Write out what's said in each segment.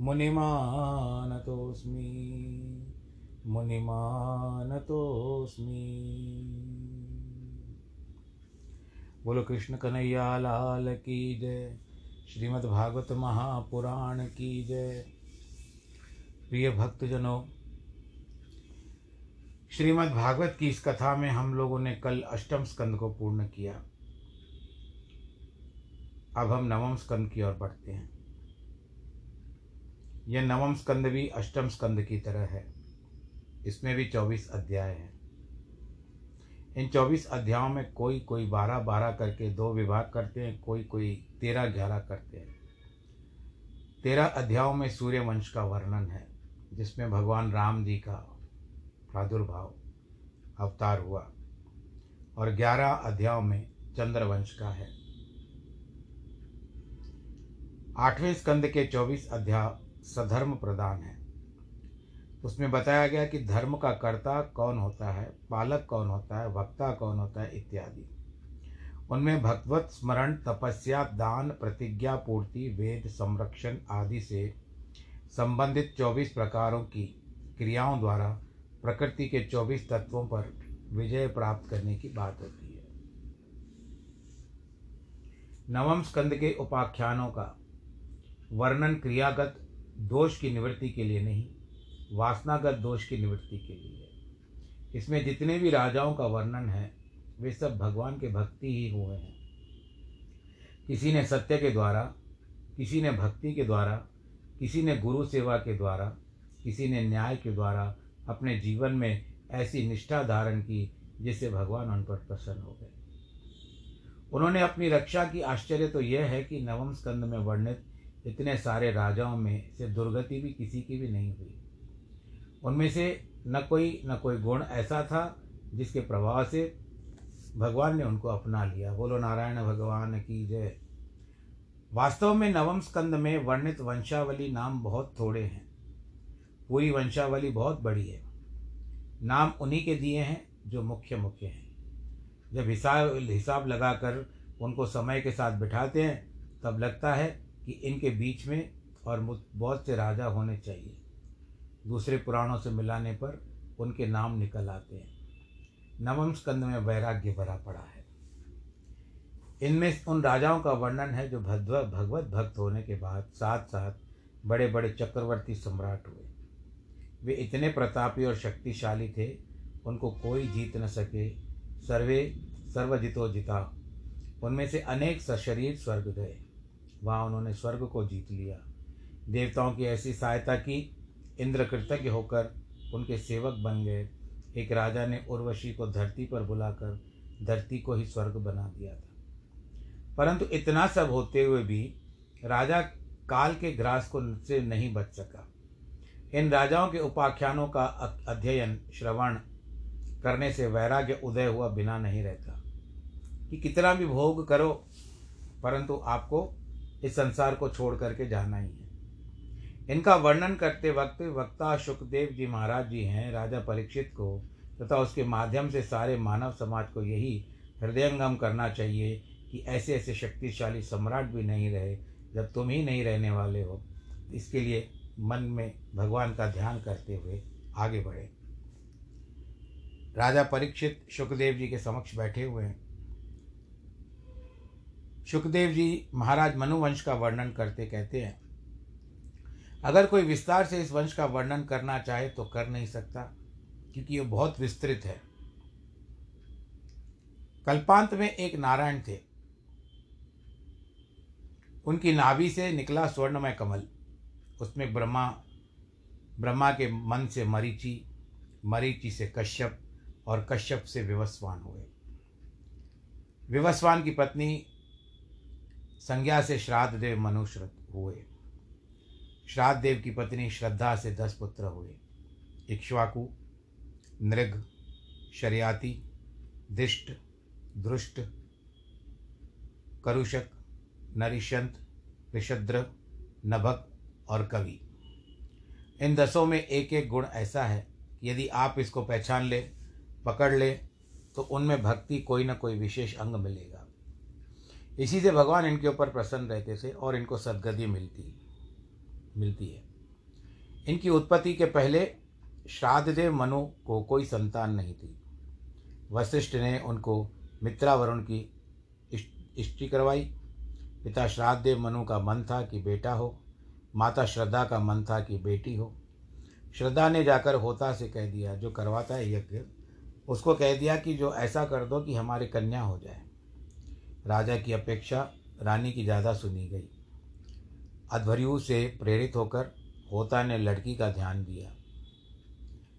मुनिमानतोऽस्मि। मुनिमानतोऽस्मि। बोलो कृष्ण कन्हैया, लाल की जय। श्रीमद् भागवत महापुराण की जय। प्रिय भक्तजनों श्रीमद् भागवत की इस कथा में हम लोगों ने कल अष्टम स्कंद को पूर्ण किया। अब हम नवम स्कंद की ओर बढ़ते हैं। यह नवम स्कंद भी अष्टम स्कंद की तरह है। इसमें भी चौबीस अध्याय हैं। इन चौबीस अध्यायों में कोई कोई बारह बारह करके दो विभाग करते हैं, कोई कोई तेरह ग्यारह करते हैं। तेरह अध्यायों में सूर्य वंश का वर्णन है, जिसमें भगवान राम जी का प्रादुर्भाव अवतार हुआ, और ग्यारह अध्यायों में चंद्रवंश का है। आठवें स्कंद के चौबीस अध्याय सधर्म प्रदान है। उसमें बताया गया कि धर्म का कर्ता कौन होता है, पालक कौन होता है, वक्ता कौन होता है, इत्यादि। उनमें भगवत स्मरण, तपस्या, दान, प्रतिज्ञा, पूर्ति, वेद, संरक्षण आदि से संबंधित चौबीस प्रकारों की क्रियाओं द्वारा प्रकृति के चौबीस तत्वों पर विजय प्राप्त करने की बात होती है। नवम स्कंद के उपाख्यानों का वर्णन क्रियागत दोष की निवृत्ति के लिए नहीं, वासनागत दोष की निवृत्ति के लिए। है इसमें जितने भी राजाओं का वर्णन है, वे सब भगवान के भक्ति ही हुए हैं। किसी ने सत्य के द्वारा, किसी ने भक्ति के द्वारा, किसी ने गुरु सेवा के द्वारा, किसी ने न्याय के द्वारा अपने जीवन में ऐसी निष्ठा धारण की जिससे भगवान उन पर प्रसन्न हो गए। उन्होंने अपनी रक्षा की। आश्चर्य तो यह है कि नवम स्कंद में वर्णित इतने सारे राजाओं में से दुर्गति भी किसी की भी नहीं हुई। उनमें से न कोई न कोई गुण ऐसा था जिसके प्रभाव से भगवान ने उनको अपना लिया। बोलो, नारायण भगवान की जय। वास्तव में नवम स्कंद में वर्णित वंशावली नाम बहुत थोड़े हैं। पूरी वंशावली बहुत बड़ी है। नाम उन्हीं के दिए हैं जो मुख्य मुख्य हैं। जब हिसाब हिसाब लगाकर उनको समय के साथ बिठाते हैं, तब लगता है कि इनके बीच में और बहुत से राजा होने चाहिए। दूसरे पुराणों से मिलाने पर उनके नाम निकल आते हैं। नवम स्कंद में वैराग्य भरा पड़ा है। इनमें उन राजाओं का वर्णन है जो भद्व, भगवत भक्त होने के बाद साथ साथ बड़े बड़े चक्रवर्ती सम्राट हुए। वे इतने प्रतापी और शक्तिशाली थे, उनको कोई जीत न सके। सर्वे, सर्वजितो जिता। उनमें से अनेक सशरीर स्वर्ग गए। वहाँ उन्होंने स्वर्ग को जीत लिया। देवताओं की ऐसी सहायता की इंद्र कृतज्ञ होकर उनके सेवक बन गए। एक राजा ने उर्वशी को धरती पर बुलाकर धरती को ही स्वर्ग बना दिया था। परंतु इतना सब होते हुए भी राजा काल के ग्रास को से नहीं बच सका। इन राजाओं के उपाख्यानों का अध्ययन, श्रवण करने से वैराग्य उदय हुआ बिना नहीं रहता। कि कितना भी भोग करो, परंतु आपको इस संसार को छोड़ करके जाना ही है। इनका वर्णन करते वक्त वक्ता सुखदेव जी महाराज जी हैं, राजा परीक्षित को, तथा उसके माध्यम से सारे मानव समाज को यही हृदयंगम करना चाहिए कि ऐसे ऐसे शक्तिशाली सम्राट भी नहीं रहे, जब तुम ही नहीं रहने वाले हो। इसके लिए मन में भगवान का ध्यान करते हुए आगे बढ़े। राजा परीक्षित सुखदेव जी के समक्ष बैठे हुए हैं। सुखदेव जी महाराज मनुवंश का वर्णन करते कहते हैं, अगर कोई विस्तार से इस वंश का वर्णन करना चाहे तो कर नहीं सकता, क्योंकि ये बहुत विस्तृत है। कल्पांत में एक नारायण थे। उनकी नाभि से निकला स्वर्णमय कमल। उसमें ब्रह्मा ब्रह्मा के मन से मरीचि मरीचि से कश्यप और कश्यप से विवस्वान हुए। विवस्वान की पत्नी संज्ञा से श्राद्ध देव मनुष्य हुए। श्राद्ध देव की पत्नी श्रद्धा से दस पुत्र हुए। इक्ष्वाकु, नृग, शरियाती, दिष्ट, दृष्ट, करुषक, नरिशंत ऋषद्र नभक और कवि। इन दसों में एक एक गुण ऐसा है यदि आप इसको पहचान ले, पकड़ ले तो उनमें भक्ति कोई ना कोई विशेष अंग मिलेगा। इसी से भगवान इनके ऊपर प्रसन्न रहते थे और इनको सदगति मिलती मिलती है। इनकी उत्पत्ति के पहले श्राद्धदेव मनु को कोई संतान नहीं थी। वशिष्ठ ने उनको मित्रावरुण की इष्टि करवाई। पिता श्राद्धदेव मनु का मन था कि बेटा हो, माता श्रद्धा का मन था कि बेटी हो। श्रद्धा ने जाकर होता से कह दिया, जो करवाता है यज्ञ, उसको कह दिया कि जो ऐसा कर दो कि हमारी कन्या हो जाए। राजा की अपेक्षा रानी की ज़्यादा सुनी गई। अध्वर्यु से प्रेरित होकर होता ने लड़की का ध्यान दिया।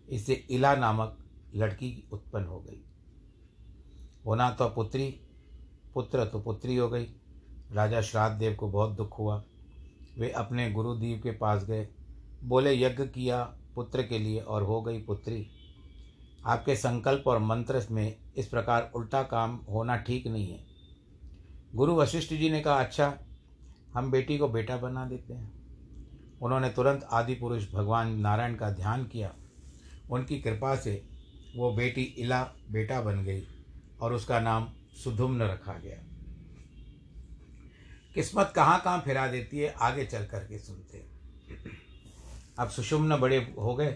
इससे इला नामक लड़की उत्पन्न हो गई। होना तो पुत्री, पुत्र तो पुत्री हो गई। राजा श्राद्ध देव को बहुत दुख हुआ। वे अपने गुरुदेव के पास गए। बोले, यज्ञ किया पुत्र के लिए और हो गई पुत्री। आपके संकल्प और मंत्र में इस प्रकार उल्टा काम होना ठीक नहीं है। गुरु वशिष्ठ जी ने कहा अच्छा हम बेटी को बेटा बना देते हैं। उन्होंने तुरंत आदि पुरुष भगवान नारायण का ध्यान किया। उनकी कृपा से वो बेटी इला बेटा बन गई और उसका नाम सुधुम्न रखा गया। किस्मत कहाँ कहाँ फिरा देती है, आगे चल कर के सुनते अब सुषुम्न बड़े हो गए,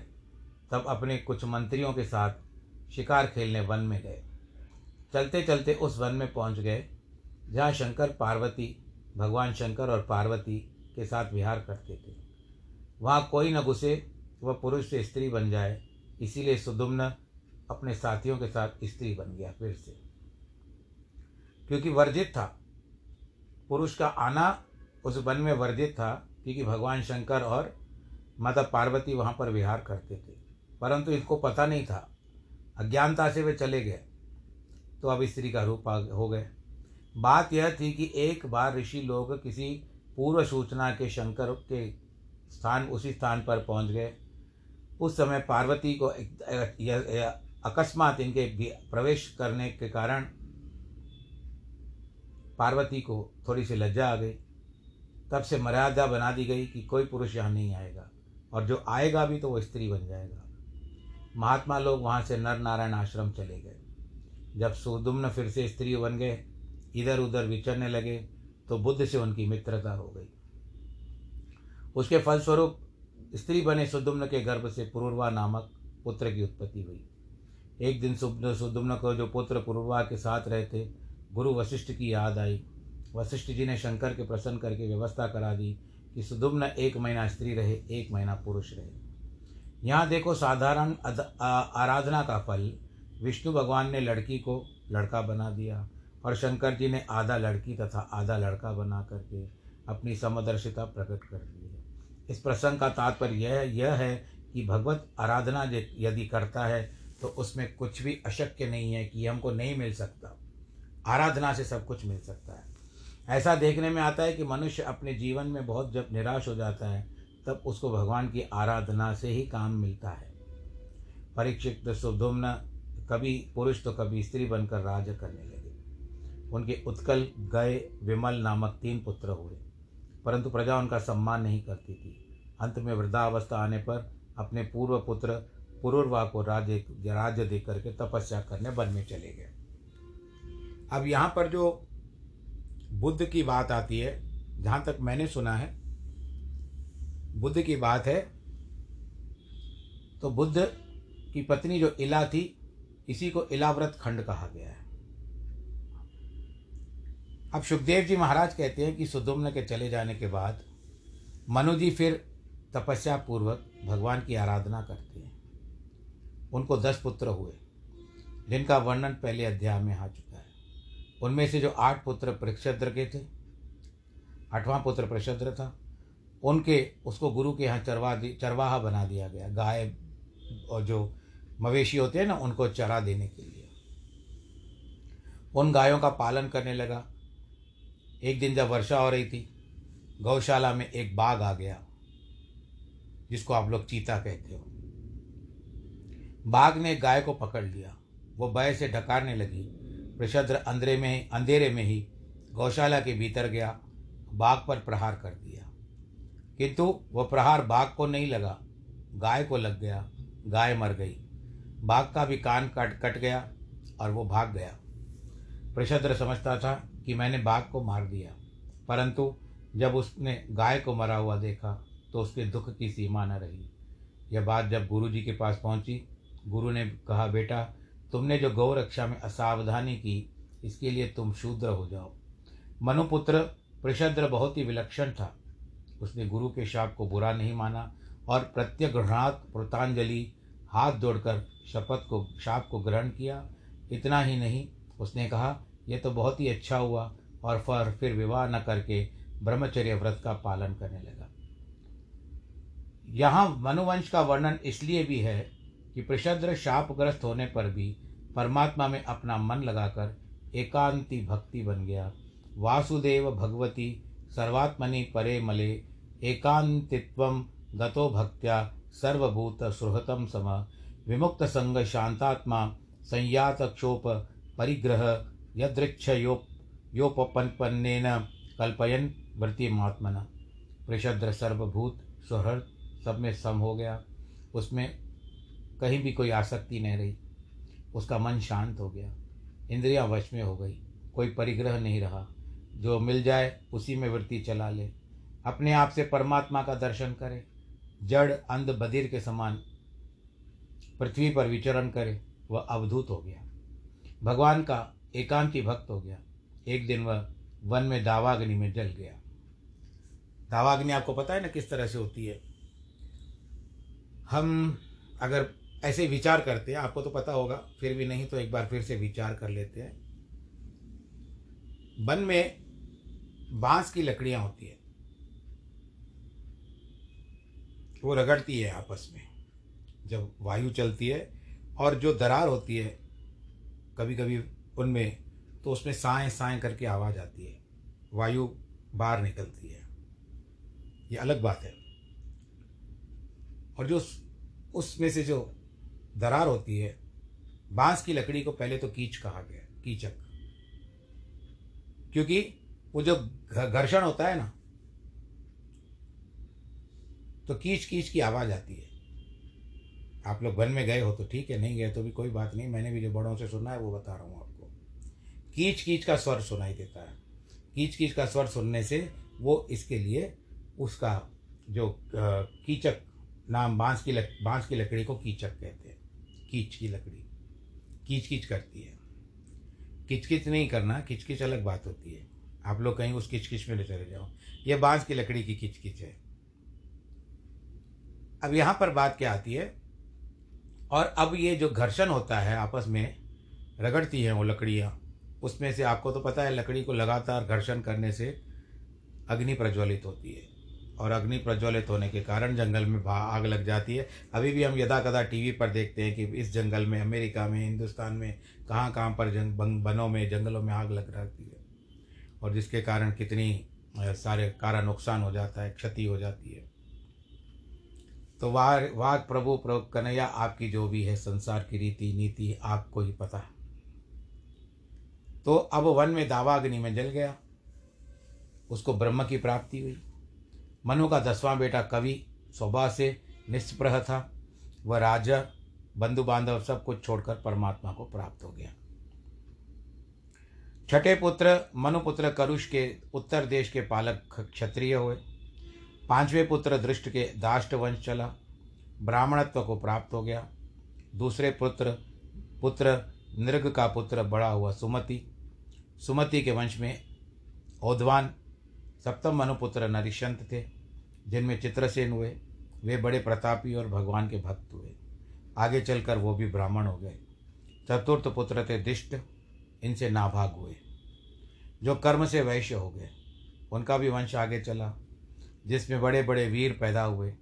तब अपने कुछ मंत्रियों के साथ शिकार खेलने वन में गए। चलते चलते उस वन में पहुँच गए जहाँ शंकर पार्वती, भगवान शंकर और पार्वती के साथ विहार करते थे। वहाँ कोई न घुसे, वह पुरुष से स्त्री बन जाए, इसीलिए सुदुम्न अपने साथियों के साथ स्त्री बन गया फिर से। क्योंकि वर्जित था। पुरुष का आना उस वन में वर्जित था, क्योंकि भगवान शंकर और माता पार्वती वहाँ पर विहार करते थे। परंतु इनको पता नहीं था। अज्ञानता से वे चले गए। तो अब स्त्री का रूप हो गए। बात यह थी कि एक बार ऋषि लोग किसी पूर्व सूचना के शंकर के स्थान, उसी स्थान पर पहुँच गए। उस समय पार्वती को अकस्मात इनके प्रवेश करने के कारण पार्वती को थोड़ी सी लज्जा आ गई। तब से मर्यादा बना दी गई कि कोई पुरुष यहाँ नहीं आएगा और जो आएगा भी तो वो स्त्री बन जाएगा। महात्मा लोग वहाँ से नर नारायण आश्रम चले गए। जब सुदुम्न फिर से स्त्री बन गए इधर उधर विचरने लगे तो बुद्ध से उनकी मित्रता हो गई। उसके फलस्वरूप स्त्री बने सुदुम्न के गर्भ से पुरुर्वा नामक पुत्र की उत्पत्ति हुई। एक दिन सुदुम्न को जो पुत्र पुरुर्वा के साथ रहे थे गुरु वशिष्ठ की याद आई। वशिष्ठ जी ने शंकर के प्रसन्न करके व्यवस्था करा दी कि सुदुम्न एक महीना स्त्री रहे, एक महीना पुरुष रहे। यहाँ देखो साधारण आराधना का फल, विष्णु भगवान ने लड़की को लड़का बना दिया। और शंकर जी ने आधा लड़की तथा आधा लड़का बना करके अपनी समदर्शिता प्रकट कर दी है। इस प्रसंग का तात्पर्य यह यह है कि भगवत आराधना यदि करता है तो उसमें कुछ भी अशक्य नहीं है कि हमको नहीं मिल सकता। आराधना से सब कुछ मिल सकता है। ऐसा देखने में आता है कि मनुष्य अपने जीवन में बहुत जब निराश हो जाता है, तब उसको भगवान की आराधना से ही काम मिलता है। परीक्षित सुधुम्न कभी पुरुष तो कभी स्त्री बनकर राज करने लगे। उनके उत्कल गए विमल नामक तीन पुत्र हुए, परंतु प्रजा उनका सम्मान नहीं करती थी। अंत में वृद्धावस्था आने पर अपने पूर्व पुत्र पुरुर्वा को राज्य राज्य दे करके तपस्या करने वन में चले गए। अब यहाँ पर जो बुद्ध की बात आती है, जहाँ तक मैंने सुना है, बुद्ध की बात है तो बुद्ध की पत्नी जो इला थी, इसी को इलाव्रत खंड कहा गया है। अब सुखदेव जी महाराज कहते हैं कि सुदुम्न के चले जाने के बाद मनु जी फिर तपस्या पूर्वक भगवान की आराधना करते हैं। उनको दस पुत्र हुए, जिनका वर्णन पहले अध्याय में आ चुका है। उनमें से जो आठ पुत्र प्रक्षद्र के थे, आठवां पुत्र प्रक्षद्र था, उनके, उसको गुरु के यहाँ चरवा दी, चरवाहा बना दिया गया, गाय और जो मवेशी होते हैं ना, उनको चरा देने के लिए। उन गायों का पालन करने लगा एक दिन जब वर्षा हो रही थी, गौशाला में एक बाघ आ गया, जिसको आप लोग चीता कहते हो। बाघ ने गाय को पकड़ लिया। वो भय से ढकारने लगी। वृषद्र अंधेरे में अंधेरे में ही गौशाला के भीतर गया, बाघ पर प्रहार कर दिया। किंतु वह प्रहार बाघ को नहीं लगा। गाय को लग गया। गाय मर गई। बाघ का भी कान कट कट गया और वो भाग गया। प्रषद्र समझता था कि मैंने बाघ को मार दिया। परंतु जब उसने गाय को मरा हुआ देखा तो उसके दुख की सीमा न रही। यह बात जब गुरु जी के पास पहुँची, गुरु ने कहा, बेटा, तुमने जो गौ रक्षा में असावधानी की, इसके लिए तुम शूद्र हो जाओ। मनुपुत्र प्रषद्र बहुत ही विलक्षण था। उसने गुरु के शाप को बुरा नहीं माना और प्रत्यग्रहणात् प्रतांजलि, हाथ जोड़कर शपथ को, शाप को ग्रहण किया। इतना ही नहीं, उसने कहा यह तो बहुत ही अच्छा हुआ और फिर फिर विवाह न करके ब्रह्मचर्य व्रत का पालन करने लगा। यहाँ मनुवंश का वर्णन इसलिए भी है कि प्रषद्र शापग्रस्त होने पर भी परमात्मा में अपना मन लगाकर एकांति भक्ति बन गया। वासुदेव भगवती सर्वात्मनि परे मले एकांतित्व गतो भक्त्या सर्वभूत सुहृतम सम। विमुक्त संग शांतात्मा संयात क्षोप परिग्रह यदृक्ष योप योपपन्नेन कल्पयन वृत्ति महात्मना प्रषद्र सर्वभूत सुहृद सब में सम हो गया। उसमें कहीं भी कोई आसक्ति नहीं रही। उसका मन शांत हो गया। इंद्रियाँ वश में हो गई। कोई परिग्रह नहीं रहा। जो मिल जाए, उसी में वृत्ति चला ले। अपने आप से परमात्मा का दर्शन करे। जड़, अंध, बधिर के समान पृथ्वी पर विचरण करे। वह अवधूत हो गया। भगवान का एकांती भक्त हो गया। एक दिन वह वन में दावाग्नि में जल गया। दावाग्नि आपको पता है ना किस तरह से होती है? हम अगर ऐसे विचार करते हैं, आपको तो पता होगा, फिर भी नहीं तो एक बार फिर से विचार कर लेते हैं। वन में बाँस की लकड़ियाँ होती है। वो रगड़ती है आपस में, जब वायु चलती है, और जो दरार होती है कभी कभी उनमें तो उसमें साए साए करके आवाज़ आती है। वायु बाहर निकलती है। ये अलग बात है। और जो उसमें से जो दरार होती है, बाँस की लकड़ी को पहले तो कीच कहा गया, कीचक। क्योंकि वो जो घर्षण होता है ना तो कीच कीच की आवाज़ आती है। आप लोग वन में गए हो तो ठीक है, नहीं गए तो भी कोई बात नहीं, मैंने भी जो बड़ों से सुना है वो बता रहा हूँ कीच कीच का स्वर सुनाई देता है। कीच कीच का स्वर सुनने से वो इसके लिए उसका जो कीचक नाम बाँस की लक, बाँस की लकड़ी को कीचक कहते हैं। कीच की लकड़ी। कीच कीच करती है। किचकिच नहीं करना, किचकिच अलग बात होती है। आप लोग कहीं उस किचकिच में ले चले जाओ। ये बाँस की लकड़ी की किचकिच है। अब यहाँ पर बात क्या आती है? और अब ये जो घर्षण होता है आपस में, रगड़ती हैं वो लकड़ियाँ। उसमें से आपको तो पता है, लकड़ी को लगातार घर्षण करने से अग्नि प्रज्वलित होती है। और अग्नि प्रज्वलित होने के कारण जंगल में आग लग जाती है। अभी भी हम यदा कदा टीवी पर देखते हैं कि इस जंगल में, अमेरिका में, हिंदुस्तान में कहाँ कहाँ पर जंग बनों में, जंगलों में आग लग रहती है। और जिसके कारण कितनी सारे कारा नुकसान हो जाता है, क्षति हो जाती है। तो वार वाद प्रभु प्रभु कन्हैया, आपकी जो भी है संसार की रीति नीति आपको ही पता है। तो अब वन में दावाग्नि में जल गया। उसको ब्रह्म की प्राप्ति हुई। मनु का दसवां बेटा कवि स्वभाव से निष्प्रह था। वह राजा बंधु बांधव सब कुछ छोड़कर परमात्मा को प्राप्त हो गया। छठे पुत्र मनुपुत्र करुष के उत्तर देश के पालक क्षत्रिय हुए। पाँचवें पुत्र दृष्ट के दाष्ट वंश चला। ब्राह्मणत्व को प्राप्त हो गया। दूसरे पुत्र पुत्र नृग का पुत्र बड़ा हुआ सुमति। सुमति के वंश में औधवान सप्तम मनुपुत्र नरिशंत थे, जिनमें चित्रसेन हुए। वे बड़े प्रतापी और भगवान के भक्त हुए। आगे चलकर वो भी ब्राह्मण हो गए। चतुर्थ पुत्र थे दिष्ट, इनसे नाभाग हुए, जो कर्म से वैश्य हो गए। उनका भी वंश आगे चला, जिसमें बड़े बड़े वीर पैदा हुए।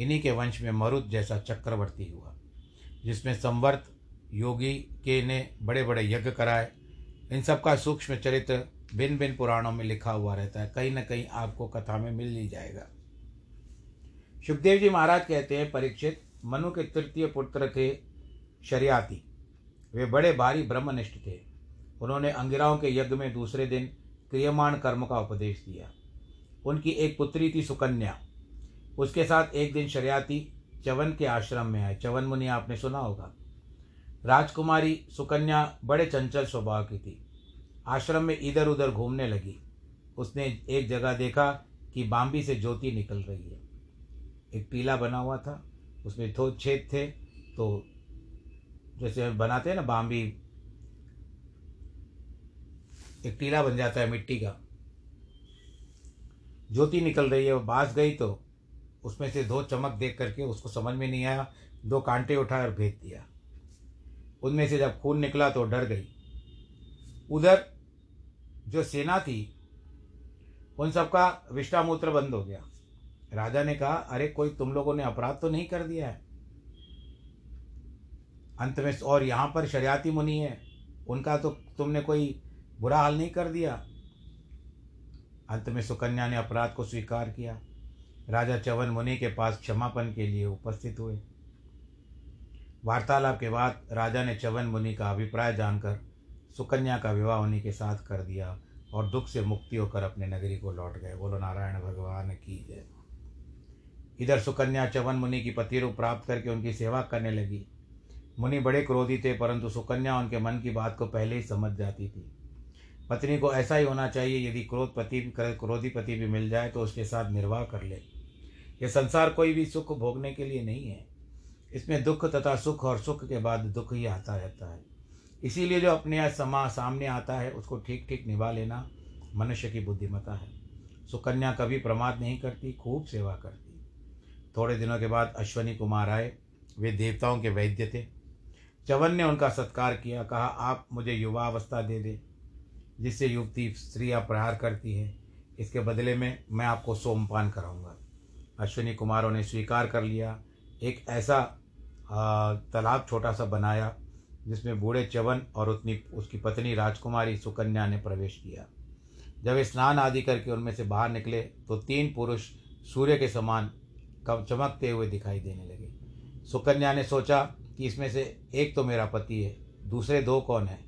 इन्हीं के वंश में मरुद जैसा चक्रवर्ती हुआ, जिसमें संवर्त योगी के ने बड़े बड़े यज्ञ कराए इन सब का सूक्ष्म चरित्र भिन्न भिन्न पुराणों में लिखा हुआ रहता है। कहीं ना कहीं आपको कथा में मिल ही जाएगा। सुखदेव जी महाराज कहते हैं, परीक्षित, मनु के तृतीय पुत्र थे शरियाती। वे बड़े भारी ब्रह्मनिष्ठ थे। उन्होंने अंगिराओं के यज्ञ में दूसरे दिन क्रियमाण कर्म का उपदेश दिया। उनकी एक पुत्री थी सुकन्या। उसके साथ एक दिन शरियाती चवन के आश्रम में आए। चवन मुनि, आपने सुना होगा। राजकुमारी सुकन्या बड़े चंचल स्वभाव की थी। आश्रम में इधर उधर घूमने लगी। उसने एक जगह देखा कि बाम्बी से ज्योति निकल रही है। एक टीला बना हुआ था। उसमें थो छेद थे तो जैसे बनाते हैं ना बाम्बी एक टीला बन जाता है मिट्टी का। ज्योति निकल रही है, वो बास गई तो उसमें से दो चमक देख करके उसको समझ में नहीं आया, दो कांटे उठाए और भेज दिया। उनमें से जब खून निकला तो डर गई। उधर जो सेना थी, उन सबका विष्टामूत्र बंद हो गया। राजा ने कहा, अरे, कोई तुम लोगों ने अपराध तो नहीं कर दिया है? अंत में और यहाँ पर शरियाती मुनि है। उनका तो तुमने कोई बुरा हाल नहीं कर दिया? अंत में सुकन्या ने अपराध को स्वीकार किया। राजा चवन मुनि के पास क्षमापन के लिए उपस्थित हुए। वार्तालाप के बाद राजा ने चवन मुनि का अभिप्राय जानकर सुकन्या का विवाह उन्हीं के साथ कर दिया और दुख से मुक्ति होकर अपने नगरी को लौट गए। बोलो, नारायण भगवान की जय। इधर सुकन्या चवन मुनि की पति रूप प्राप्त करके उनकी सेवा करने लगी। मुनि बड़े क्रोधी थे, परंतु सुकन्या उनके मन की बात को पहले ही समझ जाती थी। पत्नी को ऐसा ही होना चाहिए, यदि क्रोध पति, क्रोधी पति भी मिल जाए तो उसके साथ निर्वाह कर ले। यह संसार कोई भी सुख भोगने के लिए नहीं है। इसमें दुख तथा सुख और सुख के बाद दुख ही आता रहता है। इसीलिए जो अपने समा सामने आता है, उसको ठीक ठीक निभा लेना मनुष्य की बुद्धिमता है। सुकन्या कभी प्रमाद नहीं करती, खूब सेवा करती। थोड़े दिनों के बाद अश्वनी कुमार आए, वे देवताओं के वैद्य थे। चवन ने उनका सत्कार किया, कहा, आप मुझे युवा अवस्था दे दे, जिससे युवती स्त्रियाँ प्रहार करती हैं। इसके बदले में मैं आपको सोमपान कराऊँगा। अश्विनी कुमारों ने स्वीकार कर लिया। एक ऐसा तालाब छोटा सा बनाया, जिसमें बूढ़े चवन और उतनी, उसकी पत्नी राजकुमारी सुकन्या ने प्रवेश किया। जब स्नान आदि करके उनमें से बाहर निकले तो तीन पुरुष सूर्य के समान कम, चमकते हुए दिखाई देने लगे। सुकन्या ने सोचा कि इसमें से एक तो मेरा पति है, दूसरे दो कौन है?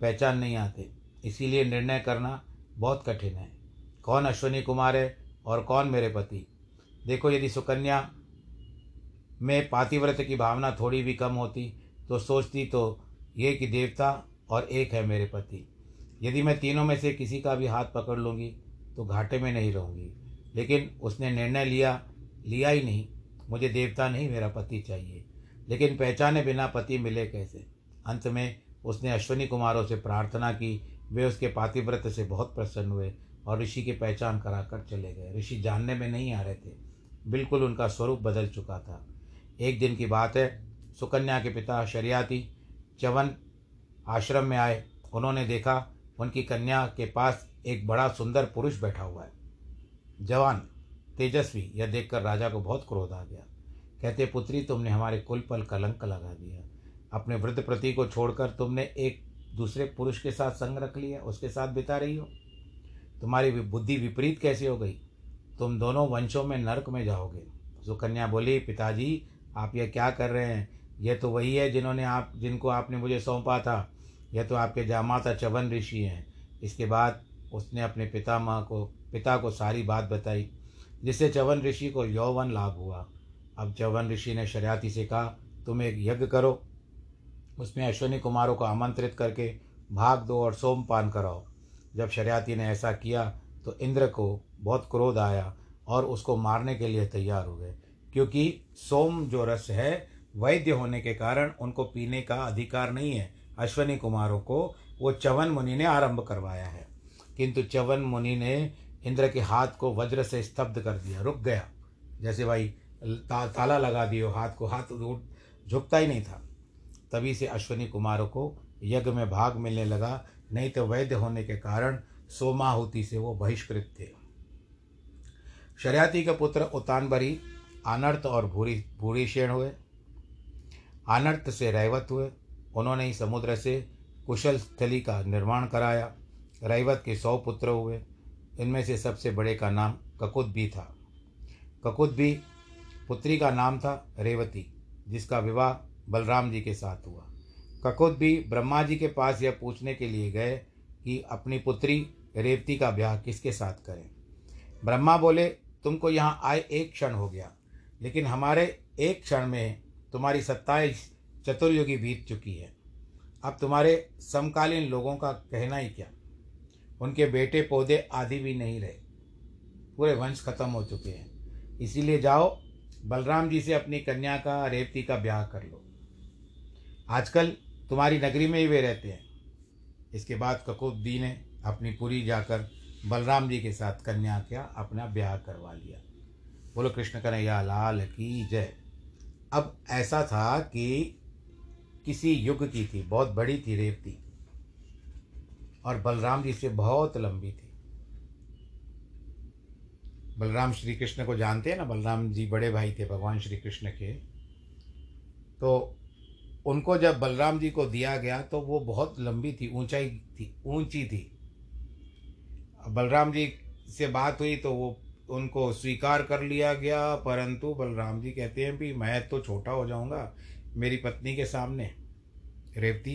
पहचान नहीं आते। इसीलिए निर्णय करना बहुत कठिन है। कौन अश्वनी कुमार है और कौन मेरे पति? देखो, यदि सुकन्या में पातिव्रत की भावना थोड़ी भी कम होती तो सोचती तो ये कि देवता और एक है मेरे पति। यदि मैं तीनों में से किसी का भी हाथ पकड़ लूँगी तो घाटे में नहीं रहूँगी। लेकिन उसने निर्णय लिया लिया ही नहीं। मुझे देवता नहीं, मेरा पति चाहिए। लेकिन पहचाने बिना पति मिले कैसे? अंत में उसने अश्वनी कुमारों से प्रार्थना की। वे उसके पातिव्रत से बहुत प्रसन्न हुए और ऋषि की पहचान कराकर चले गए। ऋषि जानने में नहीं आ रहे थे। बिल्कुल उनका स्वरूप बदल चुका था। एक दिन की बात है। सुकन्या के पिता शरियाती चवन आश्रम में आए। उन्होंने देखा, उनकी कन्या के पास एक बड़ा सुंदर पुरुष बैठा हुआ है। जवान, तेजस्वी, यह देखकर राजा को बहुत क्रोध आ गया। कहते, पुत्री, तुमने हमारे कुल पर कलंक लगा दिया। अपने वृद्ध प्रति को छोड़कर तुमने एक दूसरे पुरुष के साथ संग रख लिया, उसके साथ बिता रही हो। तुम्हारी बुद्धि विपरीत कैसे हो गई? तुम दोनों वंशों में नरक में जाओगे। सुकन्या बोली, पिताजी आप यह क्या कर रहे हैं? यह तो वही है जिन्होंने आप, जिनको आपने मुझे सौंपा था। यह तो आपके जामाता चवन ऋषि हैं। इसके बाद उसने अपने पिता माँ को, पिता को सारी बात बताई, जिससे चवन ऋषि को यौवन लाभ हुआ। अब चवन ऋषि ने शरियाती से कहा, तुम एक यज्ञ करो। उसमें अश्विनी कुमारों को आमंत्रित करके भाग दो और सोमपान कराओ। जब शरियाती ने ऐसा किया तो इंद्र को बहुत क्रोध आया और उसको मारने के लिए तैयार हो गए। क्योंकि सोम जो रस है वैद्य होने के कारण उनको पीने का अधिकार नहीं है। अश्वनी कुमारों को वो चवन मुनि ने आरंभ करवाया है। किंतु चवन मुनि ने इंद्र के हाथ को वज्र से स्तब्ध कर दिया रुक गया। जैसे भाई ता, ताला लगा दियो हाथ को हाथ झुकता ही नहीं था। तभी से अश्वनी कुमारों को यज्ञ में भाग मिलने लगा। नहीं तो वैद्य होने के कारण सोमाहुति से वो बहिष्कृत थे। शरियाती का पुत्र उतानबरी आनर्त और भूरी भूरीशेण हुए। अनर्थ से रैवत हुए। उन्होंने ही समुद्र से कुशल स्थली का निर्माण कराया। रैवत के सौ पुत्र हुए। इनमें से सबसे बड़े का नाम ककुत भी था। ककुत भी पुत्री का नाम था रेवती, जिसका विवाह बलराम जी के साथ हुआ। ककुत भी ब्रह्मा जी के पास यह पूछने के लिए गए कि अपनी पुत्री रेवती का ब्याह किसके साथ करें? ब्रह्मा बोले, तुमको यहाँ आए एक क्षण हो गया। लेकिन हमारे एक क्षण में तुम्हारी सत्ताईस चतुर्युगी बीत चुकी है। अब तुम्हारे समकालीन लोगों का कहना ही क्या? उनके बेटे पौधे आदि भी नहीं रहे। पूरे वंश खत्म हो चुके हैं। इसीलिए जाओ, बलराम जी से अपनी कन्या का, रेवती का ब्याह कर लो। आजकल तुम्हारी नगरी में ही वे रहते हैं। इसके बाद ककुबदी ने अपनी पुरी जाकर बलराम जी के साथ कन्या का अपना ब्याह करवा लिया। बोलो, कृष्ण कन्हैया लाल की जय। अब ऐसा था कि किसी युग की थी, बहुत बड़ी थी रेवती और बलराम जी से बहुत लंबी थी। बलराम श्री कृष्ण को जानते हैं ना? बलराम जी बड़े भाई थे, भगवान श्री कृष्ण के। तो उनको जब बलराम जी को दिया गया तो वो बहुत लंबी थी, ऊंचाई थी, ऊँची थी। बलराम जी से बात हुई तो वो उनको स्वीकार कर लिया गया, परंतु बलराम जी कहते हैं भी, मैं तो छोटा हो जाऊँगा, मेरी पत्नी के सामने। रेवती,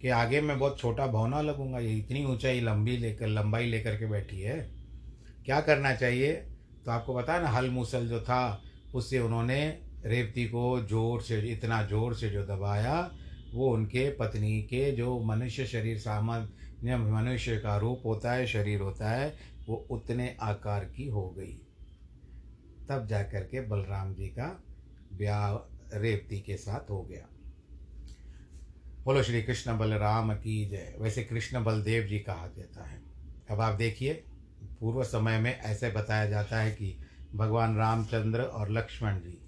के आगे मैं बहुत छोटा भवना लगूँगा, ये इतनी ऊंचाई लंबी लेकर, लंबाई लेकर के बैठी है, क्या करना चाहिए? तो आपको पता है ना हल मूसल जो था, उससे उन्होंने रेवती को ज़ोर से, इतना ज़ोर से जो दबाया, वो उनके पत्नी के जो मनुष्य शरीर, सामान्य मनुष्य का रूप होता है, शरीर होता है वो उतने आकार की हो गई। तब जा कर के बलराम जी का ब्याह रेवती के साथ हो गया। बोलो, श्री कृष्ण बलराम की जय। वैसे कृष्ण बलदेव जी कहा जाता है। अब आप देखिए, पूर्व समय में ऐसे बताया जाता है कि भगवान रामचंद्र और लक्ष्मण जी,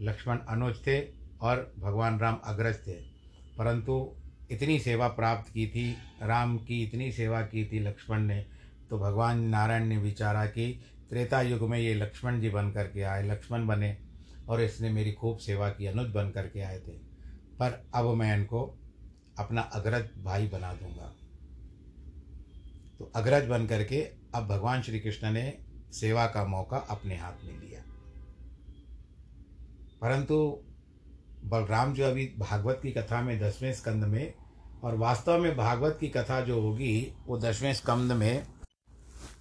लक्ष्मण अनुज थे और भगवान राम अग्रज थे। परंतु इतनी सेवा प्राप्त की थी, राम की इतनी सेवा की थी लक्ष्मण ने तो भगवान नारायण ने विचारा कि त्रेता युग में ये लक्ष्मण जी बन करके आए, लक्ष्मण बने और इसने मेरी खूब सेवा की, अनुज बन करके आए थे। पर अब मैं इनको अपना अग्रज भाई बना दूँगा। तो अग्रज बन करके अब भगवान श्री कृष्ण ने सेवा का मौका अपने हाथ में लिया। परंतु बलराम जो अभी भागवत की कथा में दसवें स्कंद में और वास्तव में भागवत की कथा जो होगी, वो दसवें स्कंद में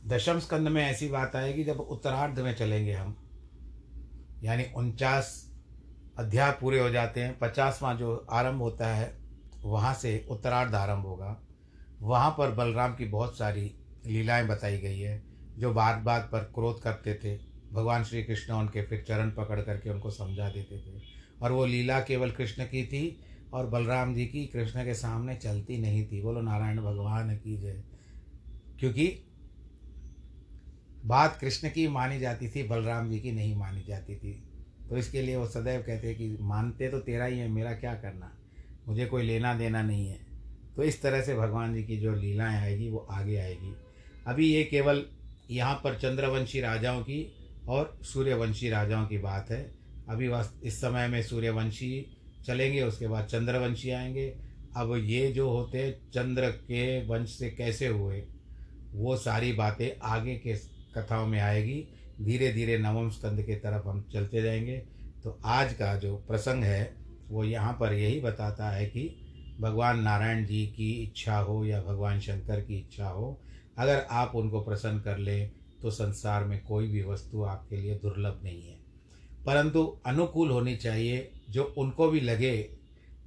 दशम स्कंद में ऐसी बात आएगी, जब उत्तरार्ध में चलेंगे हम। यानी उनचास अध्याय पूरे हो जाते हैं, पचासवां जो आरंभ होता है, वहाँ से उत्तरार्ध आरंभ होगा। वहाँ पर बलराम की बहुत सारी लीलाएँ बताई गई है, जो बात बात पर क्रोध करते थे। भगवान श्री कृष्ण उनके फिर चरण पकड़ करके उनको समझा देते थे। और वो लीला केवल कृष्ण की थी, और बलराम जी की कृष्ण के सामने चलती नहीं थी। बोलो, नारायण भगवान की जय। क्योंकि बात कृष्ण की मानी जाती थी, बलराम जी की नहीं मानी जाती थी। तो इसके लिए वो सदैव कहते हैं कि मानते तो तेरा ही है, मेरा क्या करना? मुझे कोई लेना देना नहीं है। तो इस तरह से भगवान जी की जो लीलाएँ आएगी, वो आगे आएगी। अभी ये केवल यहाँ पर चंद्रवंशी राजाओं की और सूर्यवंशी राजाओं की बात है। अभी इस समय में सूर्यवंशी चलेंगे, उसके बाद चंद्रवंशी आएँगे। अब ये जो होते चंद्र के वंश से कैसे हुए, वो सारी बातें आगे के कथाओं में आएगी। धीरे धीरे नवम स्कंद के तरफ़ हम चलते जाएँगे। तो आज का जो प्रसंग है, वो यहाँ पर यही बताता है कि भगवान नारायण जी की इच्छा हो या भगवान शंकर की इच्छा हो, अगर आप उनको प्रसन्न कर लें तो संसार में कोई भी वस्तु आपके लिए दुर्लभ नहीं है। परंतु अनुकूल होनी चाहिए, जो उनको भी लगे,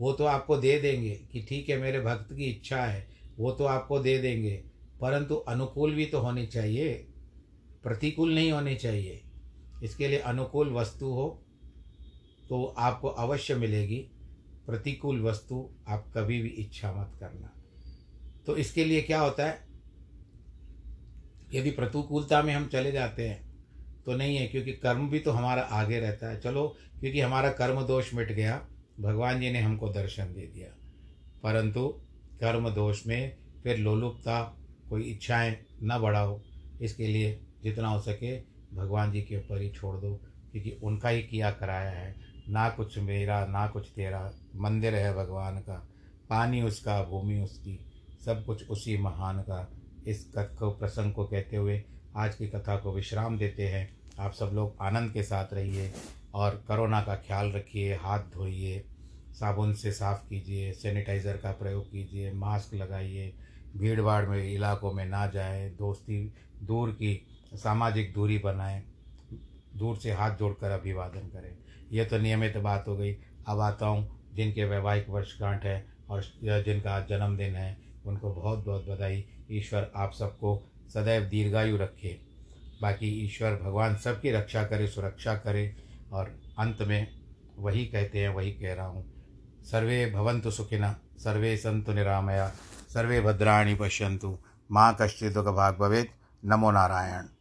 वो तो आपको दे देंगे कि ठीक है, मेरे भक्त की इच्छा है, वो तो आपको दे देंगे। परंतु अनुकूल भी तो होनी चाहिए प्रतिकूल नहीं होनी चाहिए। इसके लिए अनुकूल वस्तु हो तो आपको अवश्य मिलेगी। प्रतिकूल वस्तु आप कभी भी इच्छा मत करना। तो इसके लिए क्या होता है? यदि प्रतिकूलता में हम चले जाते हैं तो नहीं है, क्योंकि कर्म भी तो हमारा आगे रहता है। चलो, क्योंकि हमारा कर्म दोष मिट गया, भगवान जी ने हमको दर्शन दे दिया। परंतु कर्म दोष में फिर लोलुपता, कोई इच्छाएँ न बढ़ाओ। इसके लिए जितना हो सके भगवान जी के ऊपर ही छोड़ दो, क्योंकि उनका ही किया कराया है। ना कुछ मेरा, ना कुछ तेरा। मंदिर है भगवान का, पानी उसका, भूमि उसकी, सब कुछ उसी महान का। इस को, प्रसंग को कहते हुए आज की कथा को विश्राम देते हैं। आप सब लोग आनंद के साथ रहिए और करोना का ख्याल रखिए, हाथ धोइए, साबुन से साफ़ कीजिए, सैनिटाइज़र का प्रयोग कीजिए, मास्क लगाइए भीड़ भाड़ में, इलाकों में ना जाए। दोस्ती दूर की सामाजिक दूरी बनाएँ, दूर से हाथ जोड़कर अभिवादन करें। यह तो नियमित बात हो गई। अब आता हूँ, जिनके वैवाहिक वर्षगांठ है और जिनका आज जन्मदिन है, उनको बहुत बहुत बधाई। ईश्वर आप सबको सदैव दीर्घायु रखे। बाकी ईश्वर भगवान सबकी रक्षा करे, सुरक्षा करे और अंत में वही कहते हैं, वही कह रहा हूँ। सर्वे भवंतु सुखिनः, सर्वे सन्तु निरामया, सर्वे भद्राणी पश्यंतु माँ कश्चिदुख भाग भवेत्। नमो नारायण।